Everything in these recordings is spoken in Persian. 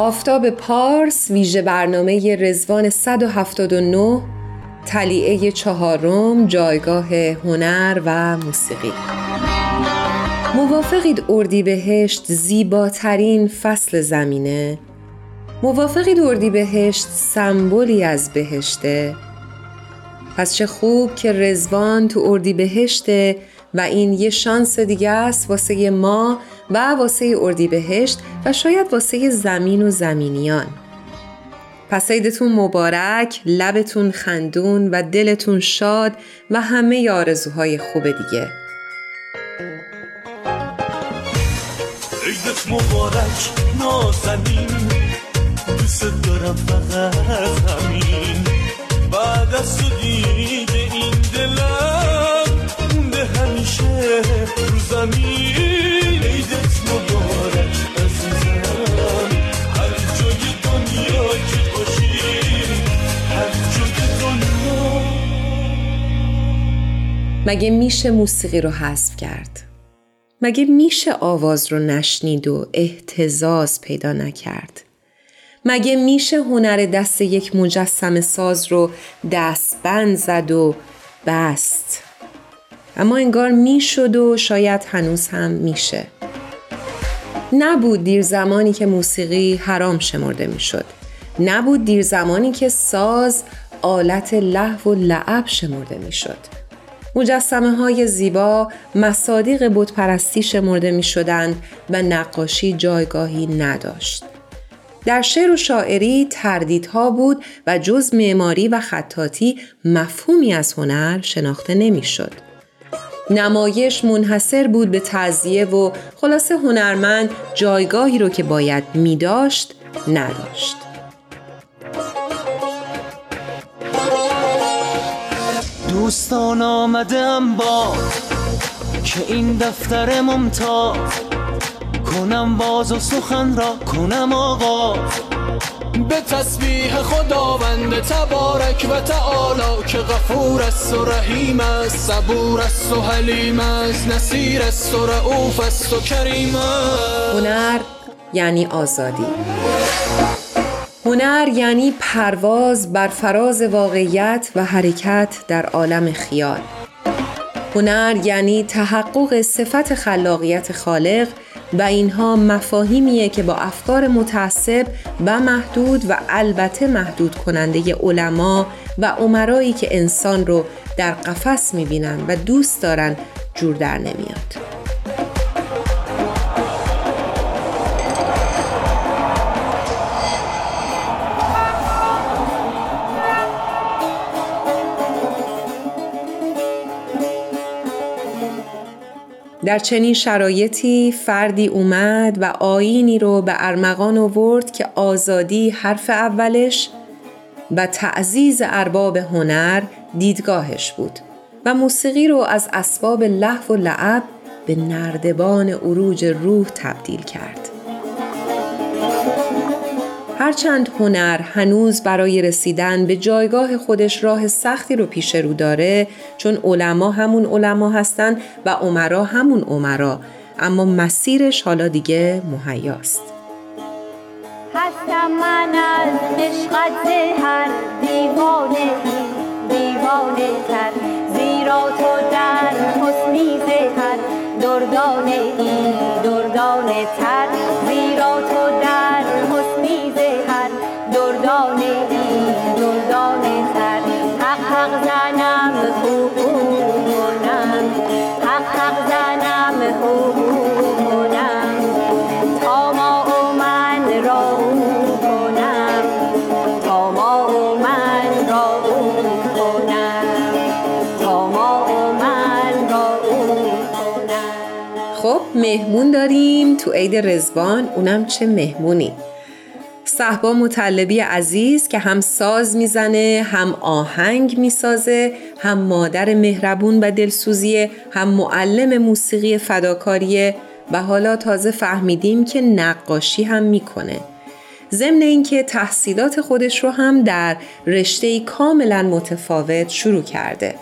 آفتاب پارس ویژه برنامه رزوان 179 تلیعه چهارم جایگاه هنر و موسیقی. موافقید اردیبهشت زیباترین فصل زمینه؟ موافقید اردیبهشت سمبولی از بهشته؟ پس چه خوب که رزوان تو اردیبهشته و این یه شانس دیگه است واسه ما و واسه اردیبهشت و شاید واسه زمین و زمینیان. پس عیدتون مبارک، لبتون خندون و دلتون شاد و همه آرزوهای خوب دیگه. عیدت مبارک نازنین. دوست دارم فقط همین. بعد از مگه میشه موسیقی رو حذف کرد؟ مگه میشه آواز رو نشنید و احتزاز پیدا نکرد؟ مگه میشه هنر دست یک مجسم ساز رو دستبند زد و بست؟ اما انگار می‌شد و شاید هنوز هم میشه. نبود دیر زمانی که موسیقی حرام شمرده می‌شد. نبود دیر زمانی که ساز آلت لحو و لعب شمرده می‌شد. مجسمه های زیبا مصادیق بتپرستی شمرده می شدند و نقاشی جایگاهی نداشت. در شعر و شاعری تردیدها بود و جز معماری و خطاطی مفهومی از هنر شناخته نمی‌شد. نمایش منحصر بود به تعذیه و خلاصه هنرمند جایگاهی رو که باید می داشت نداشت. دوستان آمدم با که این دفتر ممتاز. کنم باز و سخن را کنم آقا به تسبیح خداوند تبارک و تعالی که غفور است و رحیم است صبور است و حلیم است نصیر است و رعوف است و کریم است. هنر یعنی آزادی. هنر یعنی پرواز بر فراز واقعیت و حرکت در عالم خیال. هنر یعنی تحقق صفت خلاقیت خالق و اینها مفاهیمیه که با افکار متعصب و محدود و البته محدود کننده علما و عمرایی که انسان رو در قفس می‌بینن و دوست دارن جور در نمیاد. در چنین شرایطی فردی اومد و آینی رو به ارمغان آورد که آزادی حرف اولش و تعزیز ارباب هنر دیدگاهش بود و موسیقی رو از اسباب لحو و لعب به نردبان عروج روح تبدیل کرد. هرچند هنر هنوز برای رسیدن به جایگاه خودش راه سختی رو پیش رو داره چون علما همون علما هستن و عمرا همون عمرا. اما مسیرش حالا دیگه مهیاست. هستم من از عشقت هر دیوانه دیوانه تر. زیرا تو در حسنی زهر دردانه ای دردانه تر. زیرا تو در مهمون داریم تو عید رزوان اونم چه مهمونی. صحبا مطلبی عزیز که هم ساز می‌زنه هم آهنگ می‌سازه هم مادر مهربون و دلسوزیه هم معلم موسیقی فداکاریه و حالا تازه فهمیدیم که نقاشی هم می‌کنه. ضمن اینکه تحصیلات خودش رو هم در رشته کاملا متفاوت شروع کرده.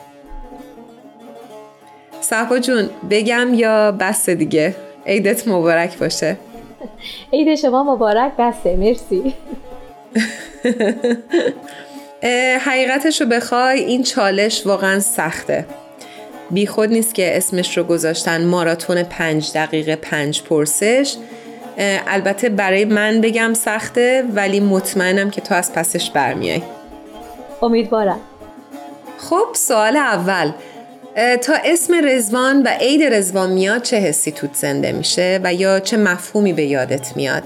صحبا جون بگم یا بس دیگه؟ عیدت مبارک باشه. عید شما مبارک بسته مرسی. حقیقتش رو بخوای این چالش واقعا سخته. بی خود نیست که اسمش رو گذاشتن ماراتون پنج دقیقه پنج پرسش. البته برای من بگم سخته ولی مطمئنم که تو از پسش برمیای. امیدوارم. خب سوال اول. تا اسم رزوان و عید رزوان میاد چه حسی توت زنده میشه و یا چه مفهومی به یادت میاد؟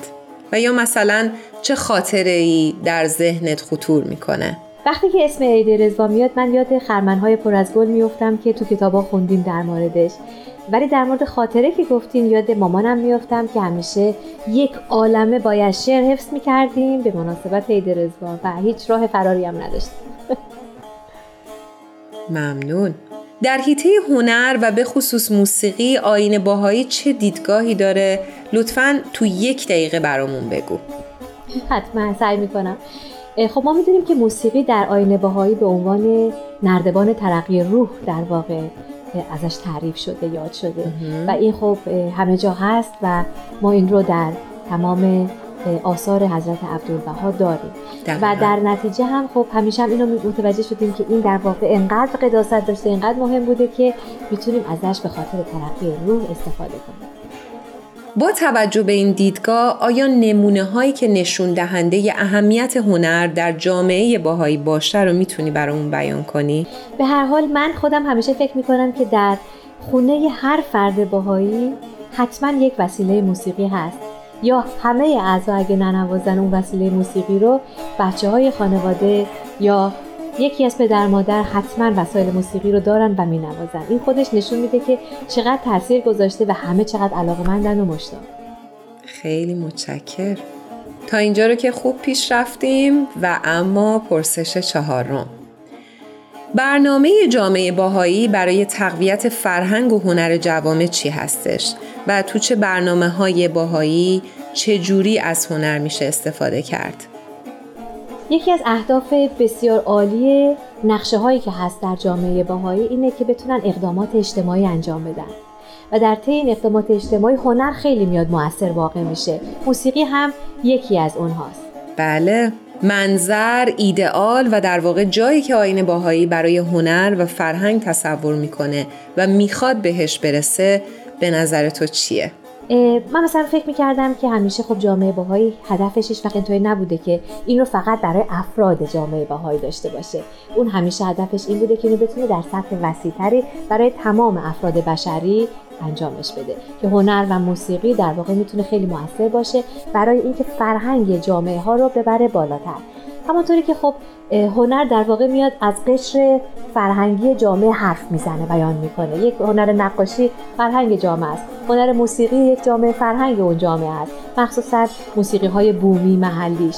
و یا مثلا چه خاطره ای در ذهنت خطور می‌کنه؟ وقتی که اسم عید رزوان میاد من یاد خرمنهای پر از گل میفتم که تو کتابا خوندیم در موردش. ولی در مورد خاطره که گفتین یاد مامانم میفتم که همیشه یک عالمه باید شعر حفظ می‌کردیم به مناسبت عید رزوان و هیچ راه فراری هم نداشتیم. ممنون. در حیطه هنر و به خصوص موسیقی آین باهایی چه دیدگاهی داره؟ لطفا تو یک دقیقه برامون بگو. حتما سعی می‌کنم. خب ما می‌دونیم که موسیقی در آین باهایی به عنوان نردبان ترقی روح در واقع ازش تعریف شده یاد شده. و این خب همه جا هست و ما این رو در تمام آثار حضرت عبدالبها داریم. و در نتیجه هم خب همیشه هم اینو متوجه شدیم که این در واقع انقدر قداست داشته انقدر مهم بوده که می‌تونیم ازش به خاطر ترقی روح استفاده کنیم. با توجه به این دیدگاه آیا نمونه هایی که نشون دهنده اهمیت هنر در جامعه باهایی باشه رو می‌تونی برامون بیان کنی؟ به هر حال من خودم همیشه فکر می‌کنم که در خونه هر فرد باهایی حتما یک وسیله موسیقی هست. یا همه اعضا اگه ننوازن اون وسیله موسیقی رو بچه های خانواده یا یکی از پدر مادر حتما وسایل موسیقی رو دارن و می نوازن. این خودش نشون میده که چقدر تاثیر گذاشته و همه چقدر علاقه مندن و مشتاق خیلی متشکر تا اینجا رو که خوب پیش رفتیم و اما پرسش چهارم. برنامه جامعه باهایی برای تقویت فرهنگ و هنر جوامع چی هستش؟ و تو چه برنامه های باهایی چه جوری از هنر میشه استفاده کرد؟ یکی از اهداف بسیار عالی نقشه هایی که هست در جامعه باهایی اینه که بتونن اقدامات اجتماعی انجام بدن. و در طی این اقدامات اجتماعی هنر خیلی میاد موثر واقع میشه. موسیقی هم یکی از اونهاست. بله منظر، ایدئال و در واقع جایی که آین باهایی برای هنر و فرهنگ تصور می‌کنه و می‌خواد بهش برسه به نظر تو چیه؟ من مثلا فکر می‌کردم که همیشه خب جامعه باهایی هدفش هیچ وقت اینطوری نبوده که این رو فقط برای افراد جامعه باهایی داشته باشه. اون همیشه هدفش این بوده که اینو بتونه در سطح وسیعتری برای تمام افراد بشری انجامش بده. که هنر و موسیقی در واقع می‌تونه خیلی موثر باشه برای اینکه فرهنگ جامعه ها رو ببره بالاتر. همانطوری که خب هنر در واقع میاد از قشر فرهنگی جامعه حرف می‌زنه بیان می‌کنه. یک هنر نقاشی فرهنگ جامعه است. هنر موسیقی یک جامعه فرهنگ اون جامعه است. مخصوصا موسیقی های بومی محلیش.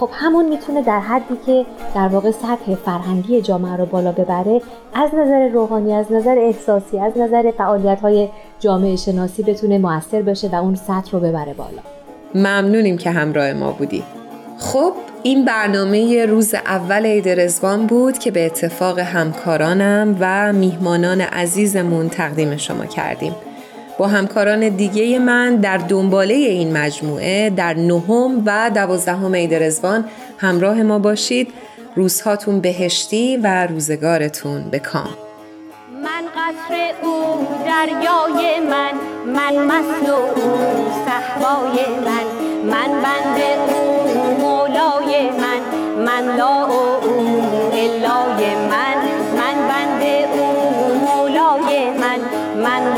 خب همون می‌تونه در حدی که در واقع سطح فرهنگی جامعه رو بالا ببره از نظر روحانی از نظر احساسی از نظر فعالیت های جامعه شناسی بتونه موثر بشه و اون سطح رو ببره بالا. ممنونیم که همراه ما بودی. خب این برنامه روز اول عید رزوان بود که به اتفاق همکارانم و میهمانان عزیزمون تقدیم شما کردیم. با همکاران دیگه من در دنباله این مجموعه در نهم و دوازدهم عید رزوان همراه ما باشید. روزهاتون بهشتی و روزگارتون به کام. من قصر او دریای من من مست او صحبای من من بند او من لا او الای من من بند او مولای من. من